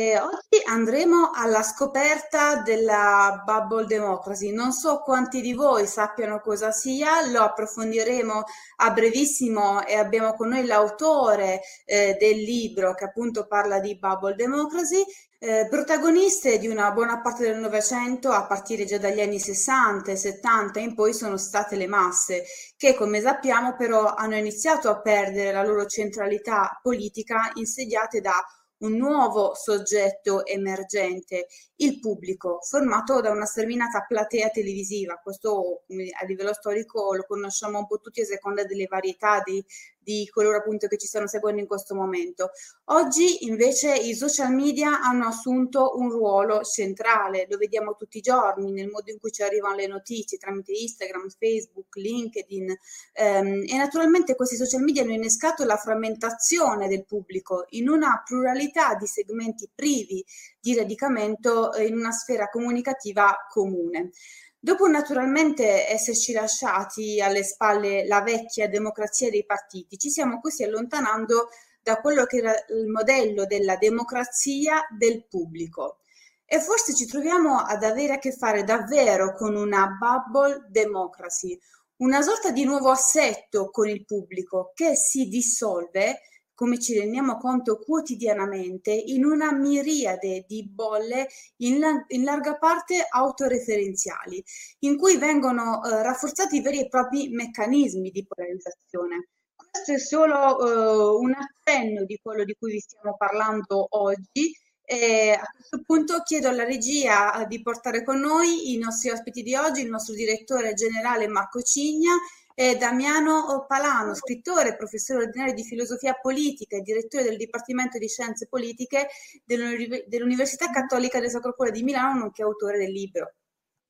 E oggi andremo alla scoperta della Bubble Democracy. Non so quanti di voi sappiano cosa sia, lo approfondiremo a brevissimo e abbiamo con noi l'autore eh, del libro che appunto parla di Bubble Democracy, eh, protagoniste di una buona parte del Novecento a partire già dagli anni 60 e 70 in poi sono state le masse che come sappiamo però hanno iniziato a perdere la loro centralità politica insediate da un nuovo soggetto emergente, il pubblico, formato da una sterminata platea televisiva. Questo a livello storico lo conosciamo un po' tutti a seconda delle varietà di, di coloro appunto che ci stanno seguendo in questo momento. Oggi invece i social media hanno assunto un ruolo centrale, lo vediamo tutti i giorni nel modo in cui ci arrivano le notizie tramite Instagram, Facebook, LinkedIn ehm, e naturalmente questi social media hanno innescato la frammentazione del pubblico in una pluralità di segmenti privi di radicamento in una sfera comunicativa comune. Dopo naturalmente esserci lasciati alle spalle la vecchia democrazia dei partiti, ci stiamo così allontanando da quello che era il modello della democrazia del pubblico. E forse ci troviamo ad avere a che fare davvero con una bubble democracy, una sorta di nuovo assetto con il pubblico che si dissolve come ci rendiamo conto quotidianamente, in una miriade di bolle in, la, in larga parte autoreferenziali, in cui vengono eh, rafforzati veri e propri meccanismi di polarizzazione. Questo è solo eh, un accenno di quello di cui vi stiamo parlando oggi. E a questo punto chiedo alla regia di portare con noi i nostri ospiti di oggi, il nostro direttore generale Marco Cigna e Damiano Palano, scrittore, professore ordinario di filosofia politica e direttore del Dipartimento di Scienze Politiche dell'Università Cattolica del Sacro Cuore di Milano, nonché autore del libro.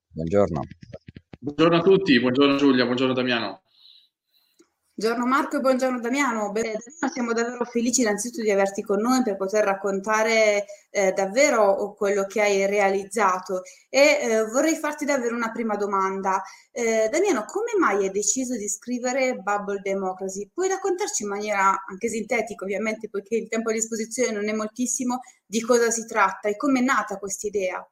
Buongiorno. Buongiorno a tutti, buongiorno Giulia, buongiorno Damiano. Buongiorno Marco e buongiorno Damiano. Beh, siamo davvero felici innanzitutto di averti con noi per poter raccontare eh, davvero quello che hai realizzato e eh, vorrei farti davvero una prima domanda. Eh, Damiano, come mai hai deciso di scrivere Bubble Democracy? Puoi raccontarci in maniera anche sintetica, ovviamente, poiché il tempo a disposizione non è moltissimo, di cosa si tratta e come è nata questa idea?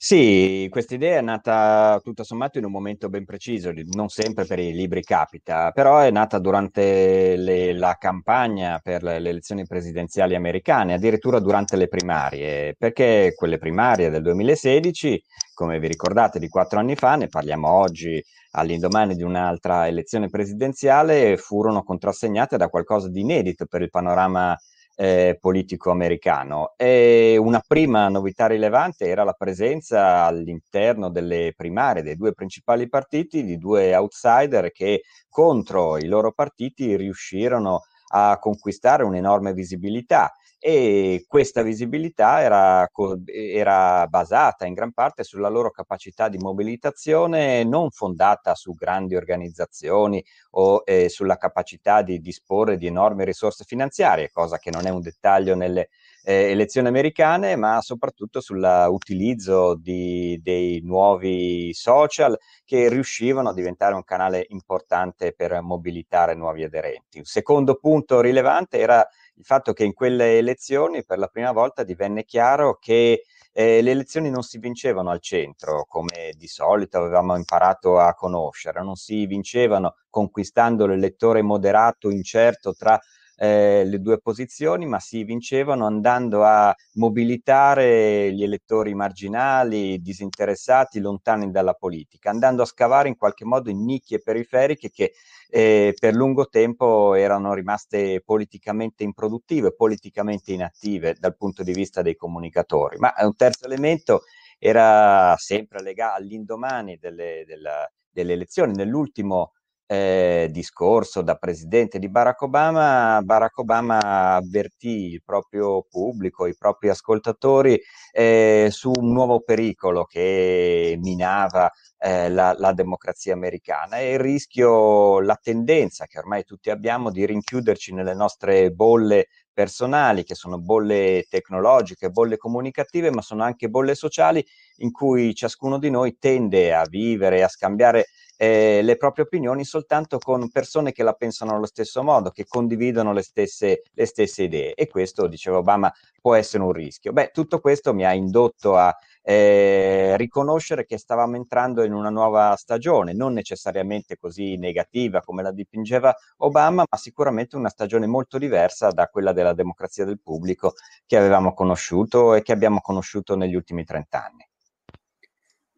Sì, questa idea è nata tutto sommato in un momento ben preciso, non sempre per i libri capita, però è nata durante le, la campagna per le, le, elezioni presidenziali americane, addirittura durante le primarie, perché quelle primarie del 2016, come vi ricordate, di quattro anni fa, ne parliamo oggi all'indomani di un'altra elezione presidenziale, furono contrassegnate da qualcosa di inedito per il panorama eh, politico americano. E una prima novità rilevante era la presenza all'interno delle primarie dei due principali partiti di due outsider che contro i loro partiti riuscirono a conquistare un'enorme visibilità e questa visibilità era, era, basata in gran parte sulla loro capacità di mobilitazione non fondata su grandi organizzazioni o eh, sulla capacità di disporre di enormi risorse finanziarie, cosa che non è un dettaglio nelle eh, elezioni americane, ma soprattutto sull'utilizzo di, dei nuovi social che riuscivano a diventare un canale importante per mobilitare nuovi aderenti. Un secondo punto rilevante era il fatto che in quelle elezioni per la prima volta divenne chiaro che eh, le elezioni non si vincevano al centro, come di solito avevamo imparato a conoscere, non si vincevano conquistando l'elettore moderato, incerto tra eh, le due posizioni, ma si vincevano andando a mobilitare gli elettori marginali, disinteressati, lontani dalla politica, andando a scavare in qualche modo in nicchie periferiche che eh, per lungo tempo erano rimaste politicamente improduttive, politicamente inattive dal punto di vista dei comunicatori. Ma un terzo elemento era sempre legato all'indomani delle, della, delle elezioni, nell'ultimo eh, discorso da presidente di Barack Obama, Barack Obama avvertì il proprio pubblico, i propri ascoltatori eh, su un nuovo pericolo che minava eh, la, la, democrazia americana e il rischio, la tendenza che ormai tutti abbiamo di rinchiuderci nelle nostre bolle personali, che sono bolle tecnologiche, bolle comunicative, ma sono anche bolle sociali in cui ciascuno di noi tende a vivere, a scambiare eh, le proprie opinioni soltanto con persone che la pensano allo stesso modo, che condividono le stesse, le stesse idee. E questo, diceva Obama, può essere un rischio. Beh, tutto questo mi ha indotto a eh, riconoscere che stavamo entrando in una nuova stagione, non necessariamente così negativa come la dipingeva Obama, ma sicuramente una stagione molto diversa da quella della democrazia del pubblico che avevamo conosciuto e che abbiamo conosciuto negli ultimi trent'anni.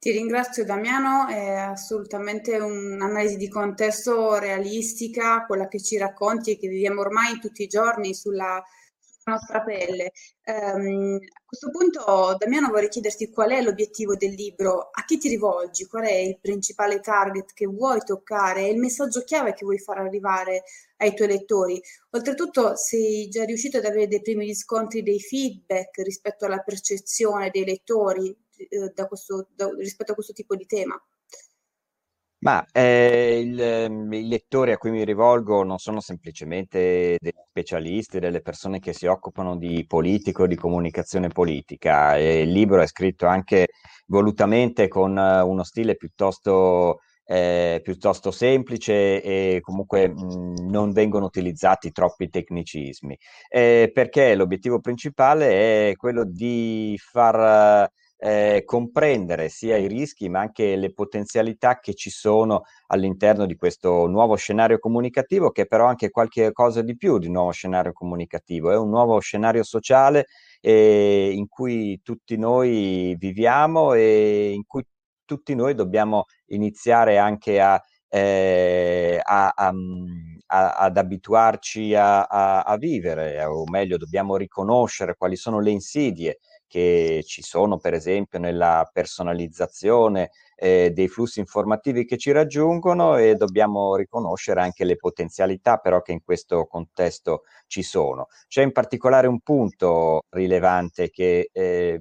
Ti ringrazio Damiano, è assolutamente un'analisi di contesto realistica, quella che ci racconti e che viviamo ormai tutti i giorni sulla, sulla nostra pelle. Um, a questo punto Damiano vorrei chiederti qual è l'obiettivo del libro, a chi ti rivolgi, qual è il principale target che vuoi toccare? E il messaggio chiave che vuoi far arrivare ai tuoi lettori. Oltretutto sei già riuscito ad avere dei primi riscontri, dei feedback rispetto alla percezione dei lettori da questo, da, rispetto a questo tipo di tema? Ma eh, il, ehm, i lettori a cui mi rivolgo non sono semplicemente degli specialisti, delle persone che si occupano di politica o di comunicazione politica. Il libro è scritto anche volutamente con uh, uno stile piuttosto, eh, piuttosto semplice e comunque mh, non vengono utilizzati troppi tecnicismi, eh, perché l'obiettivo principale è quello di far eh, comprendere sia i rischi ma anche le potenzialità che ci sono all'interno di questo nuovo scenario comunicativo che però anche qualche cosa di più di nuovo scenario comunicativo, è un nuovo scenario sociale eh, in cui tutti noi viviamo e in cui tutti noi dobbiamo iniziare anche a, eh, a, a, ad abituarci a, vivere, o meglio dobbiamo riconoscere quali sono le insidie che ci sono per esempio nella personalizzazione eh, dei flussi informativi che ci raggiungono e dobbiamo riconoscere anche le potenzialità però che in questo contesto ci sono. C'è in particolare un punto rilevante che eh,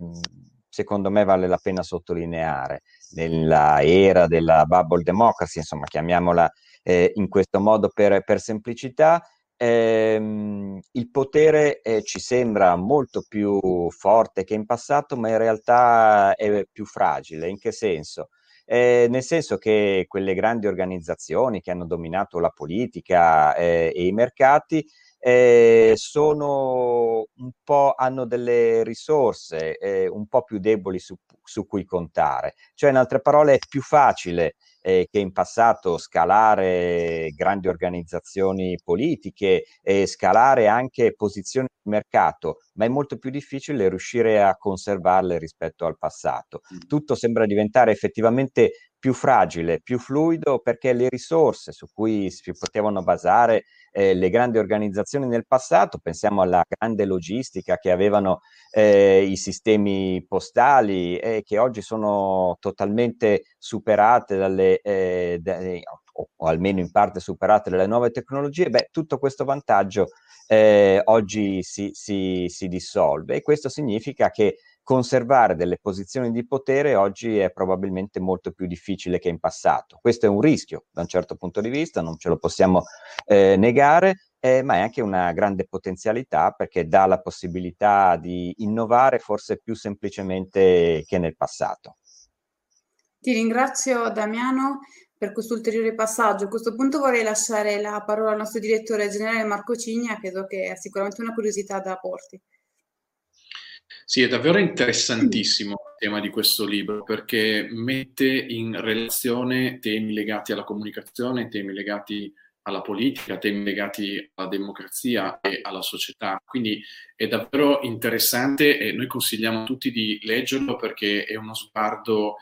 secondo me vale la pena sottolineare nella era della bubble democracy, insomma chiamiamola eh, in questo modo per, per semplicità, ehm, il potere eh, ci sembra molto più forte che in passato, ma in realtà è più fragile. In che senso? Eh, nel senso che quelle grandi organizzazioni che hanno dominato la politica eh, e i mercati eh, sono un po', hanno delle risorse eh, un po' più deboli su, su, cui contare. Cioè, in altre parole, è più facile eh, che in passato scalare grandi organizzazioni politiche e scalare anche posizioni di mercato, ma è molto più difficile riuscire a conservarle rispetto al passato. Tutto sembra diventare effettivamente più fragile, più fluido, perché le risorse su cui si potevano basare eh, le grandi organizzazioni nel passato, pensiamo alla grande logistica che avevano eh, i sistemi postali e che oggi sono totalmente superate dalle, eh, da, o, o, almeno in parte superate dalle nuove tecnologie, beh, tutto questo vantaggio eh, oggi si, si, si dissolve e questo significa che conservare delle posizioni di potere oggi è probabilmente molto più difficile che in passato. Questo è un rischio da un certo punto di vista, non ce lo possiamo eh, negare, eh, ma è anche una grande potenzialità perché dà la possibilità di innovare forse più semplicemente che nel passato. Ti ringrazio Damiano per questo ulteriore passaggio. A questo punto vorrei lasciare la parola al nostro direttore generale Marco Cigna, credo che ha sicuramente una curiosità da porti. Sì, è davvero interessantissimo il tema di questo libro perché mette in relazione temi legati alla comunicazione, temi legati alla politica, temi legati alla democrazia e alla società. Quindi è davvero interessante e noi consigliamo a tutti di leggerlo perché è uno sguardo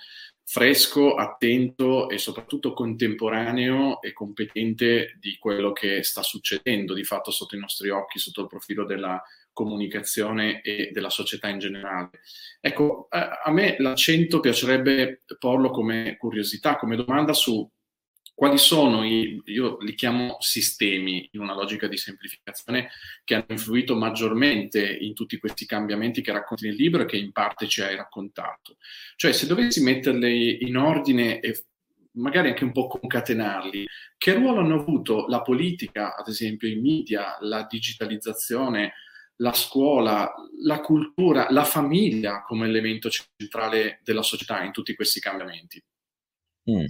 fresco, attento e soprattutto contemporaneo e competente di quello che sta succedendo di fatto sotto i nostri occhi, sotto il profilo della comunicazione e della società in generale. Ecco, a me l'accento piacerebbe porlo come curiosità, come domanda su quali sono i, io li chiamo sistemi in una logica di semplificazione che hanno influito maggiormente in tutti questi cambiamenti che racconti nel libro e che in parte ci hai raccontato. Cioè, se dovessi metterli in ordine e magari anche un po' concatenarli, che ruolo hanno avuto la politica, ad esempio i media, la digitalizzazione, la scuola, la cultura, la famiglia come elemento centrale della società in tutti questi cambiamenti. Mm.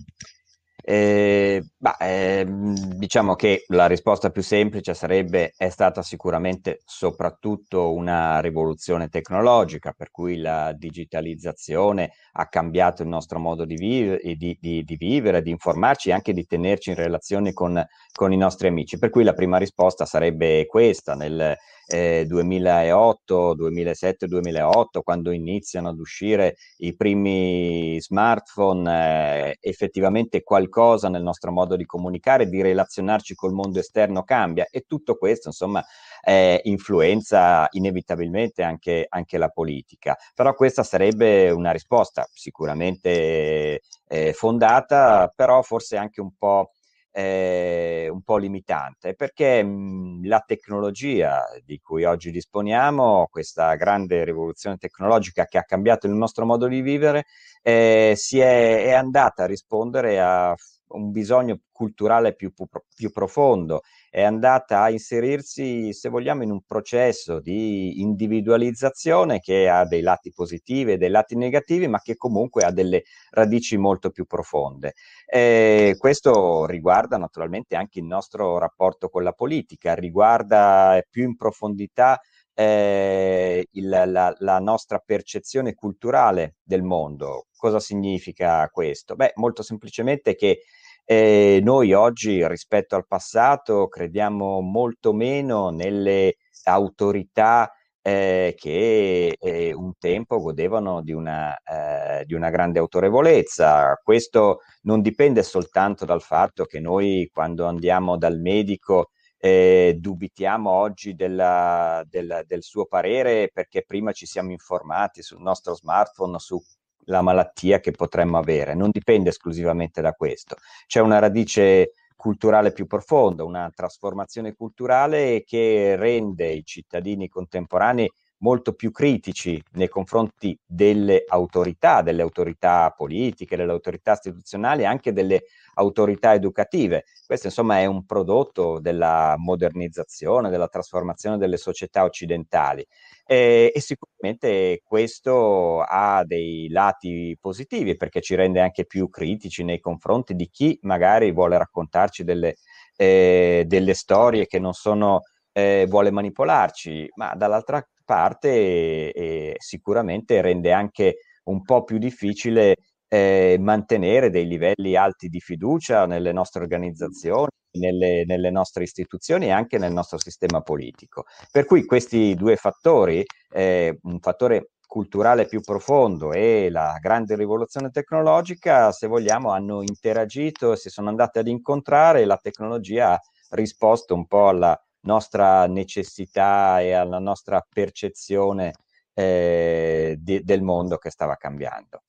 Eh, bah, eh, diciamo che la risposta più semplice sarebbe è stata sicuramente soprattutto una rivoluzione tecnologica, per cui la digitalizzazione ha cambiato il nostro modo di, vive, di, di, di vivere, di informarci e anche di tenerci in relazione con, con, i nostri amici. Per cui la prima risposta sarebbe questa, nel eh, 2008, 2007, 2008, quando iniziano ad uscire i primi smartphone, eh, effettivamente qualcosa nel nostro modo di comunicare, di relazionarci col mondo esterno cambia e tutto questo, insomma, eh, influenza inevitabilmente anche, anche, la politica. Però questa sarebbe una risposta sicuramente eh, fondata, però forse anche un po' eh, un po' limitante, perché mh, la tecnologia di cui oggi disponiamo, questa grande rivoluzione tecnologica che ha cambiato il nostro modo di vivere, eh, si è, è andata a rispondere a un bisogno culturale più, più, profondo, è andata a inserirsi, se vogliamo, in un processo di individualizzazione che ha dei lati positivi e dei lati negativi, ma che comunque ha delle radici molto più profonde. E questo riguarda naturalmente anche il nostro rapporto con la politica, riguarda più in profondità eh, il, la, la, nostra percezione culturale del mondo. Cosa significa questo? Beh, molto semplicemente che eh, noi oggi rispetto al passato crediamo molto meno nelle autorità eh, che eh, un tempo godevano di una, eh, di una, grande autorevolezza. Questo non dipende soltanto dal fatto che noi quando andiamo dal medico eh, dubitiamo oggi della, del, del, suo parere perché prima ci siamo informati sul nostro smartphone sulla malattia che potremmo avere. Non dipende esclusivamente da questo. C'è una radice culturale più profonda, una trasformazione culturale che rende i cittadini contemporanei molto più critici nei confronti delle autorità, delle autorità politiche, delle autorità istituzionali, anche delle autorità educative. Questo insomma è un prodotto della modernizzazione, della trasformazione delle società occidentali e, e sicuramente questo ha dei lati positivi perché ci rende anche più critici nei confronti di chi magari vuole raccontarci delle, eh, delle storie che non sono eh, vuole manipolarci, ma dall'altra parte eh, sicuramente rende anche un po' più difficile eh, mantenere dei livelli alti di fiducia nelle nostre organizzazioni, nelle, nelle, nostre istituzioni e anche nel nostro sistema politico. Per cui questi due fattori, eh, un fattore culturale più profondo e la grande rivoluzione tecnologica, se vogliamo, hanno interagito, si sono andate ad incontrare e la tecnologia ha risposto un po' alla nostra necessità e alla nostra percezione eh, di, del mondo che stava cambiando.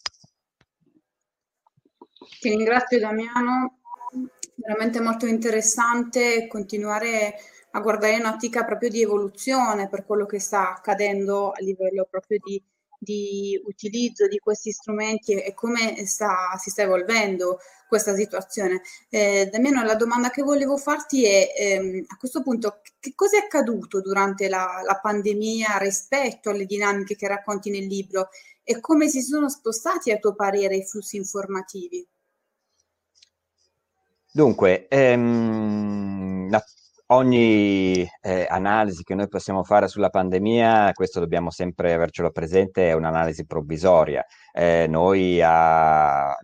Ti ringrazio Damiano, veramente molto interessante continuare a guardare in ottica proprio di evoluzione per quello che sta accadendo a livello proprio di di utilizzo di questi strumenti e come sta, si sta evolvendo questa situazione. Eh, Damiano, la domanda che volevo farti è ehm, a questo punto che cosa è accaduto durante la, la, pandemia rispetto alle dinamiche che racconti nel libro e come si sono spostati a tuo parere i flussi informativi? Dunque, ehm, la ogni eh, analisi che noi possiamo fare sulla pandemia, questo dobbiamo sempre avercelo presente, è un'analisi provvisoria. Eh, noi a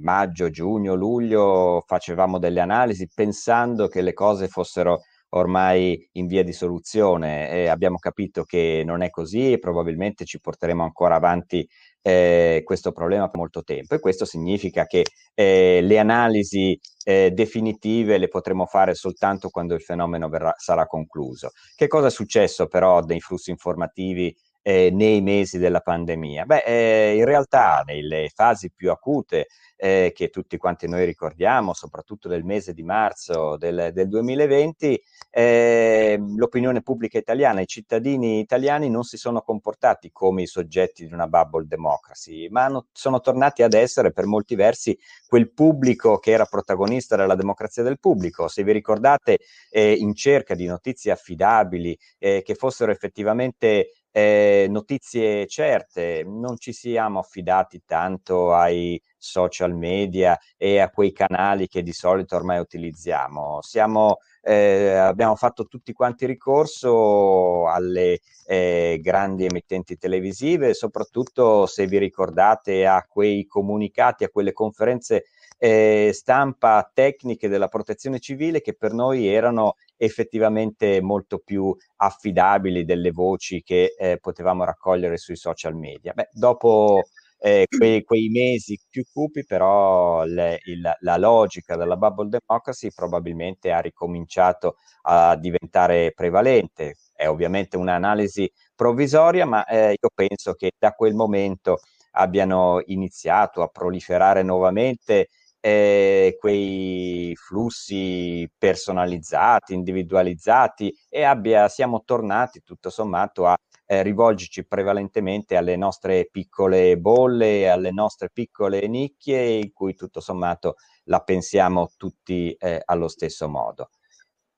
maggio, giugno, luglio facevamo delle analisi pensando che le cose fossero ormai in via di soluzione e abbiamo capito che non è così e probabilmente ci porteremo ancora avanti eh, questo problema per molto tempo e questo significa che eh, le analisi eh, definitive le potremo fare soltanto quando il fenomeno verrà, sarà concluso. Che cosa è successo però nei flussi informativi eh, nei mesi della pandemia? Beh, eh, in realtà nelle fasi più acute eh, che tutti quanti noi ricordiamo, soprattutto nel mese di marzo del, del 2020, eh, l'opinione pubblica italiana, i cittadini italiani non si sono comportati come i soggetti di una bubble democracy, ma hanno, sono tornati ad essere per molti versi quel pubblico che era protagonista della democrazia del pubblico. Se vi ricordate, eh, in cerca di notizie affidabili, eh, che fossero effettivamente eh, notizie certe, non ci siamo affidati tanto ai social media e a quei canali che di solito ormai utilizziamo. Siamo, eh, abbiamo fatto tutti quanti ricorso alle eh, grandi emittenti televisive, soprattutto se vi ricordate a quei comunicati, a quelle conferenze eh, stampa tecniche della protezione civile che per noi erano effettivamente molto più affidabili delle voci che eh, potevamo raccogliere sui social media. Beh, dopo eh, quei, quei, mesi più cupi, però le, il, la logica della bubble democracy probabilmente ha ricominciato a diventare prevalente. È ovviamente un'analisi provvisoria, ma eh, io penso che da quel momento abbiano iniziato a proliferare nuovamente eh, quei flussi personalizzati, individualizzati e abbia, siamo tornati tutto sommato a eh, rivolgerci prevalentemente alle nostre piccole bolle, alle nostre piccole nicchie in cui tutto sommato la pensiamo tutti eh, allo stesso modo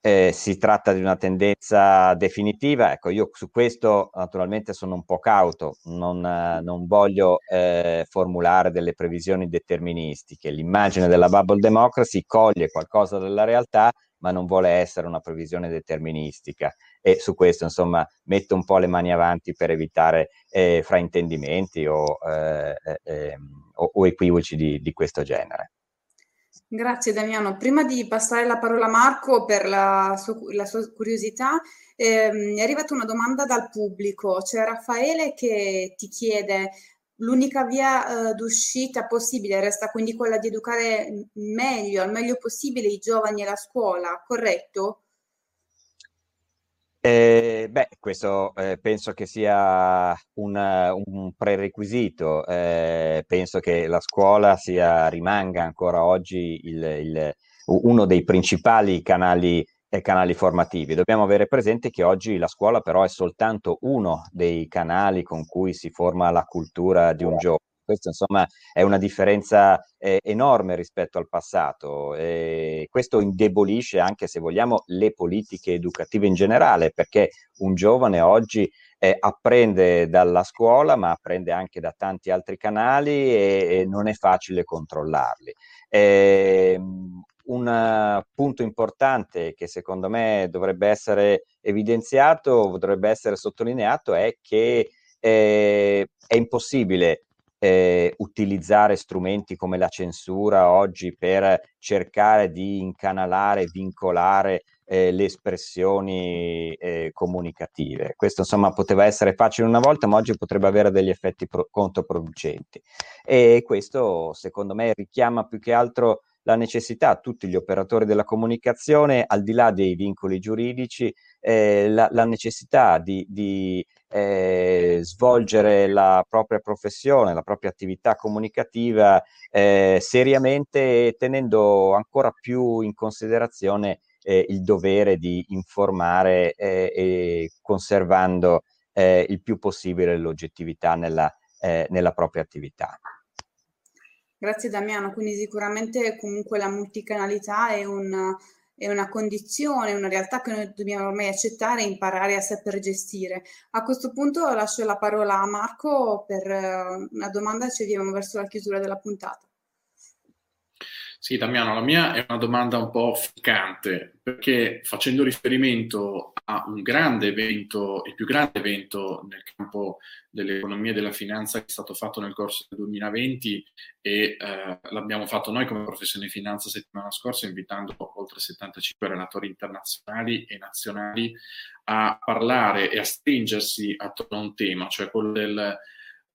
eh, si tratta di una tendenza definitiva. Ecco, io su questo naturalmente sono un po' cauto, non, non voglio eh, formulare delle previsioni deterministiche. L'immagine della bubble democracy coglie qualcosa della realtà, ma non vuole essere una previsione deterministica. E su questo, insomma, metto un po' le mani avanti per evitare eh, fraintendimenti o, eh, eh, ehm, o, o equivoci di, di questo genere. Grazie Damiano. Prima di passare la parola a Marco per la, sua, la sua curiosità, ehm, è arrivata una domanda dal pubblico. C'è Raffaele che ti chiede l'unica via eh, d'uscita possibile resta quindi quella di educare meglio, al meglio possibile i giovani e la scuola, corretto? Eh, beh, questo eh, penso che sia un, un prerequisito. Eh, penso che la scuola sia, rimanga ancora oggi il, il, uno dei principali canali, eh, canali, formativi. Dobbiamo avere presente che oggi la scuola però è soltanto uno dei canali con cui si forma la cultura di un giovane. Questa insomma è una differenza eh, enorme rispetto al passato e questo indebolisce anche se vogliamo le politiche educative in generale perché un giovane oggi eh, apprende dalla scuola ma apprende anche da tanti altri canali e, e non è facile controllarli. Eh, un punto importante che secondo me dovrebbe essere evidenziato, dovrebbe essere sottolineato è che eh, è impossibile eh, utilizzare strumenti come la censura oggi per cercare di incanalare, vincolare eh, le espressioni eh, comunicative. Questo insomma poteva essere facile una volta, ma oggi potrebbe avere degli effetti pro- controproducenti. E questo secondo me richiama più che altro la necessità, tutti gli operatori della comunicazione, al di là dei vincoli giuridici, eh, la, la, necessità di, di eh, svolgere la propria professione, la propria attività comunicativa eh, seriamente tenendo ancora più in considerazione eh, il dovere di informare eh, e conservando eh, il più possibile l'oggettività nella, nella propria attività. Grazie Damiano, quindi sicuramente comunque la multicanalità è, un, è una condizione, una realtà che noi dobbiamo ormai accettare e imparare a saper gestire. A questo punto lascio la parola a Marco per eh, una domanda, ci vediamo verso la chiusura della puntata. Sì, Damiano, la mia è una domanda un po' ficcante, perché facendo riferimento un grande evento, il più grande evento nel campo dell'economia e della finanza che è stato fatto nel corso del 2020 e eh, l'abbiamo fatto noi come professione finanza settimana scorsa invitando oltre 75 relatori internazionali e nazionali a parlare e a stringersi attorno a un tema, cioè quello del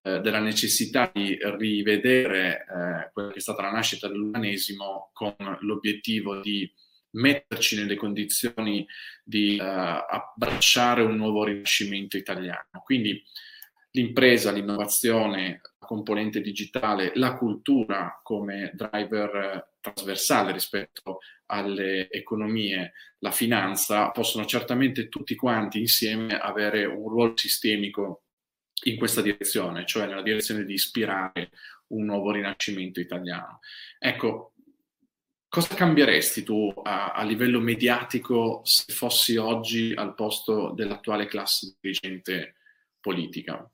eh, della necessità di rivedere eh, quella che è stata la nascita dell'umanesimo con l'obiettivo di metterci nelle condizioni di eh, abbracciare un nuovo rinascimento italiano. Quindi l'impresa, l'innovazione, la componente digitale, la cultura come driver eh, trasversale rispetto alle economie, la finanza, possono certamente tutti quanti insieme avere un ruolo sistemico in questa direzione, cioè nella direzione di ispirare un nuovo rinascimento italiano. Ecco, cosa cambieresti tu a, a livello mediatico se fossi oggi al posto dell'attuale classe dirigente politica.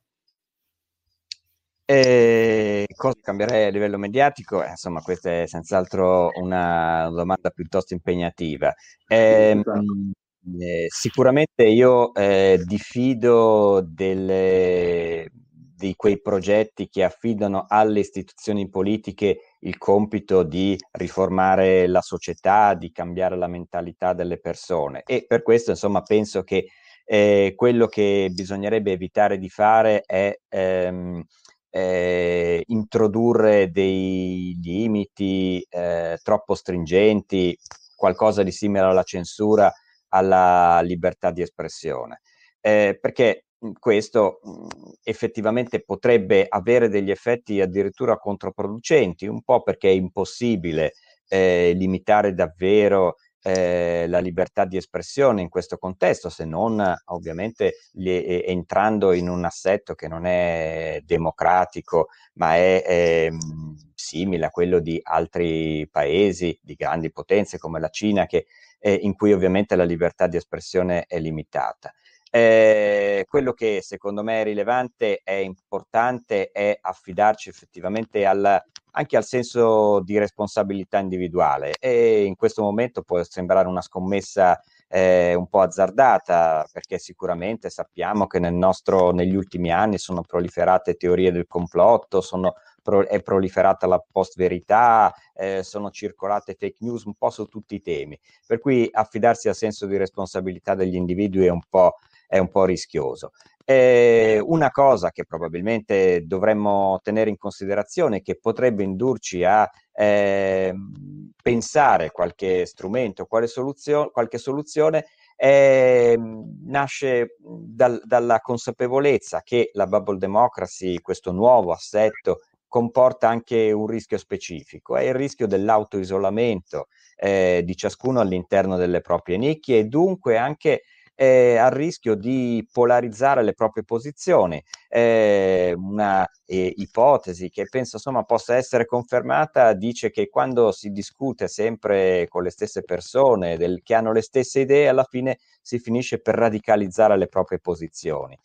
E cosa cambierei a livello mediatico? Eh, insomma, questa è senz'altro una domanda piuttosto impegnativa. Eh, eh, sicuramente io eh, diffido delle, di quei progetti che affidano alle istituzioni politiche il compito di riformare la società, di cambiare la mentalità delle persone e per questo insomma penso che eh, quello che bisognerebbe evitare di fare è ehm, eh, introdurre dei limiti eh, troppo stringenti, qualcosa di simile alla censura, alla libertà di espressione. Eh, perché questo effettivamente potrebbe avere degli effetti addirittura controproducenti, un po' perché è impossibile eh, limitare davvero eh, la libertà di espressione in questo contesto, se non ovviamente li, entrando in un assetto che non è democratico, ma è eh, simile a quello di altri paesi di grandi potenze come la Cina, che, eh, in cui ovviamente la libertà di espressione è limitata. Eh, quello che secondo me è rilevante e importante è affidarci effettivamente al, anche al senso di responsabilità individuale. E in questo momento può sembrare una scommessa eh, un po' azzardata perché sicuramente sappiamo che nel nostro, negli ultimi anni sono proliferate teorie del complotto, sono, è proliferata la post-verità, eh, sono circolate fake news un po' su tutti i temi, per cui affidarsi al senso di responsabilità degli individui è un po' è un po' rischioso. Eh, una cosa che probabilmente dovremmo tenere in considerazione, che potrebbe indurci a eh, pensare qualche strumento, quale soluzio- qualche soluzione, eh, nasce dal, dalla consapevolezza che la bubble democracy, questo nuovo assetto, comporta anche un rischio specifico, è il rischio dell'autoisolamento eh, di ciascuno all'interno delle proprie nicchie e dunque anche eh, a rischio di polarizzare le proprie posizioni. Eh, una eh, ipotesi che penso insomma possa essere confermata dice che quando si discute sempre con le stesse persone del, che hanno le stesse idee, alla fine si finisce per radicalizzare le proprie posizioni.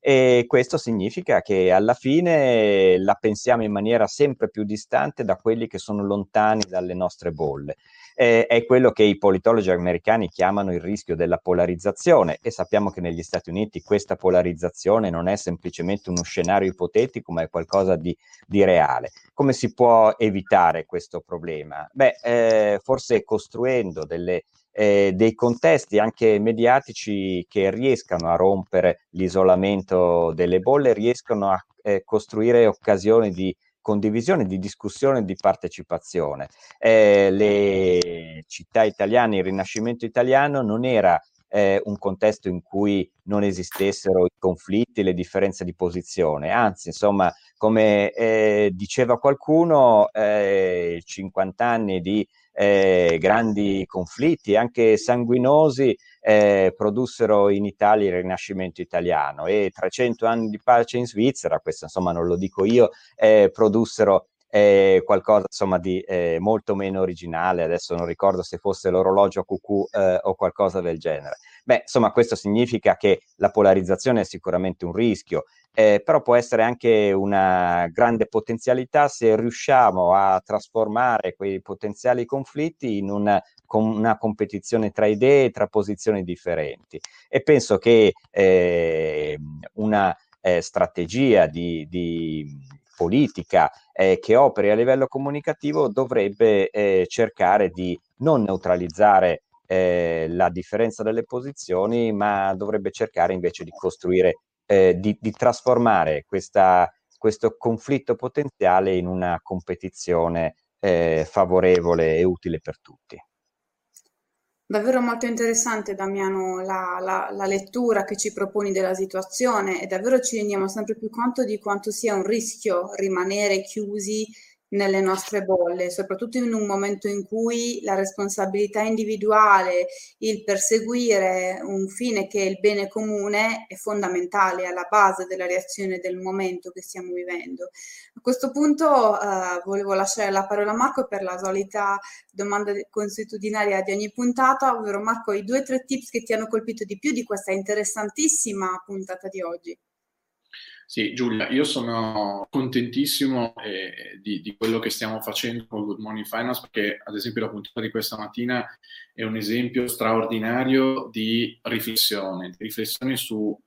E questo significa che alla fine la pensiamo in maniera sempre più distante da quelli che sono lontani dalle nostre bolle eh, è quello che i politologi americani chiamano il rischio della polarizzazione e sappiamo che negli Stati Uniti questa polarizzazione non è semplicemente uno scenario ipotetico, ma è qualcosa di, di reale. Come si può evitare questo problema? Beh, eh, forse costruendo delle eh, dei contesti anche mediatici che riescano a rompere l'isolamento delle bolle, riescano a eh, costruire occasioni di condivisione, di discussione, di partecipazione. Eh, le città italiane, il Rinascimento italiano non era eh, un contesto in cui non esistessero i conflitti, le differenze di posizione, anzi, insomma, come eh, diceva qualcuno, 50 eh, anni di eh, grandi conflitti, anche sanguinosi, eh, produssero in Italia il Rinascimento italiano e 300 anni di pace in Svizzera, questo insomma non lo dico io, eh, produssero eh, qualcosa insomma di eh, molto meno originale, adesso non ricordo se fosse l'orologio a cucù eh, o qualcosa del genere. Beh, insomma, questo significa che la polarizzazione è sicuramente un rischio, eh, però può essere anche una grande potenzialità se riusciamo a trasformare quei potenziali conflitti in una, con una competizione tra idee, tra posizioni differenti. E penso che eh, una eh, strategia di, di politica eh, che operi a livello comunicativo dovrebbe eh, cercare di non neutralizzare eh, la differenza delle posizioni, ma dovrebbe cercare invece di costruire, eh, di, di, trasformare questa, questo conflitto potenziale in una competizione eh, favorevole e utile per tutti. Davvero molto interessante, Damiano, la, la, la, lettura che ci proponi della situazione e davvero ci rendiamo sempre più conto di quanto sia un rischio rimanere chiusi nelle nostre bolle, soprattutto in un momento in cui la responsabilità individuale, il perseguire un fine che è il bene comune è fondamentale, alla base della reazione del momento che stiamo vivendo. A questo punto eh, volevo lasciare la parola a Marco per la solita domanda consuetudinaria di ogni puntata, ovvero Marco, i due o tre tips che ti hanno colpito di più di questa interessantissima puntata di oggi. Sì, Giulia, io sono contentissimo eh, di, di, quello che stiamo facendo con Good Morning Finance perché, ad esempio, la puntata di questa mattina è un esempio straordinario di riflessione, di riflessione su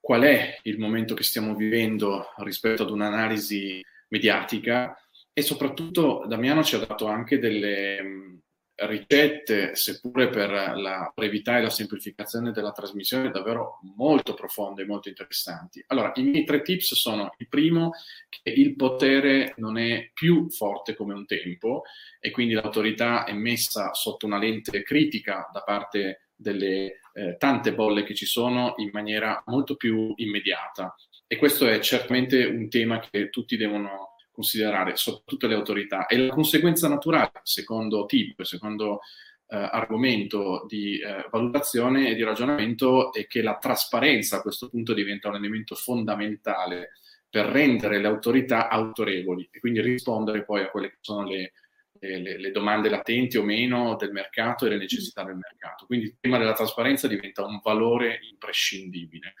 qual è il momento che stiamo vivendo rispetto ad un'analisi mediatica e soprattutto Damiano ci ha dato anche delle ricette, seppure per la brevità e la semplificazione della trasmissione, davvero molto profonde e molto interessanti. Allora, i miei tre tips sono il primo, che il potere non è più forte come un tempo e quindi l'autorità è messa sotto una lente critica da parte delle eh, tante bolle che ci sono in maniera molto più immediata. E questo è certamente un tema che tutti devono considerare, soprattutto le autorità. E la conseguenza naturale, secondo tip, secondo eh, argomento di eh, valutazione e di ragionamento, è che la trasparenza a questo punto diventa un elemento fondamentale per rendere le autorità autorevoli e quindi rispondere poi a quelle che sono le, le, le, domande latenti o meno del mercato e le necessità del mercato. Quindi il tema della trasparenza diventa un valore imprescindibile.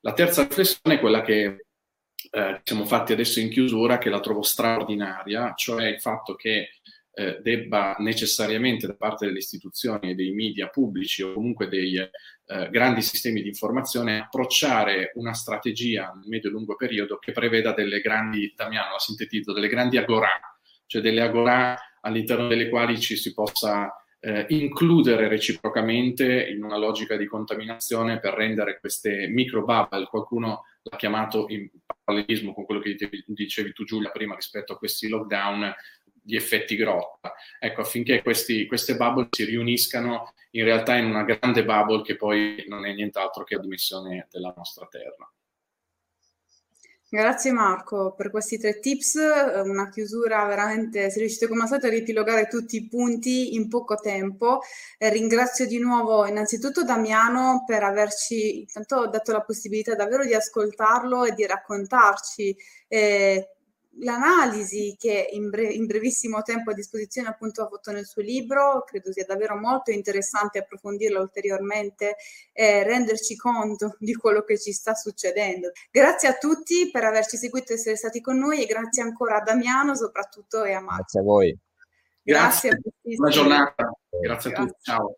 La terza riflessione è quella che eh, siamo fatti adesso in chiusura che la trovo straordinaria, cioè il fatto che eh, debba necessariamente da parte delle istituzioni e dei media pubblici o comunque dei eh, grandi sistemi di informazione approcciare una strategia nel medio e lungo periodo che preveda delle grandi, Damiano la sintetizzo, delle grandi agorà, cioè delle agorà all'interno delle quali ci si possa eh, includere reciprocamente in una logica di contaminazione per rendere queste micro bubble, qualcuno l'ha chiamato in parallelismo con quello che dicevi tu Giulia prima rispetto a questi lockdown di effetti grotta. Ecco, affinché questi, queste bubble si riuniscano in realtà in una grande bubble che poi non è nient'altro che la dimensione della nostra Terra. Grazie Marco per questi tre tips, una chiusura veramente, sei riuscito come al solito a ripilogare tutti i punti in poco tempo. Eh, ringrazio di nuovo innanzitutto Damiano per averci intanto dato la possibilità davvero di ascoltarlo e di raccontarci eh, l'analisi che in, bre- in, brevissimo tempo a disposizione appunto ha fatto nel suo libro, credo sia davvero molto interessante approfondirlo ulteriormente e renderci conto di quello che ci sta succedendo. Grazie a tutti per averci seguito e essere stati con noi e grazie ancora a Damiano soprattutto e a Marco. Grazie a voi. Grazie. grazie. Buona giornata. Grazie, grazie a tutti. Ciao.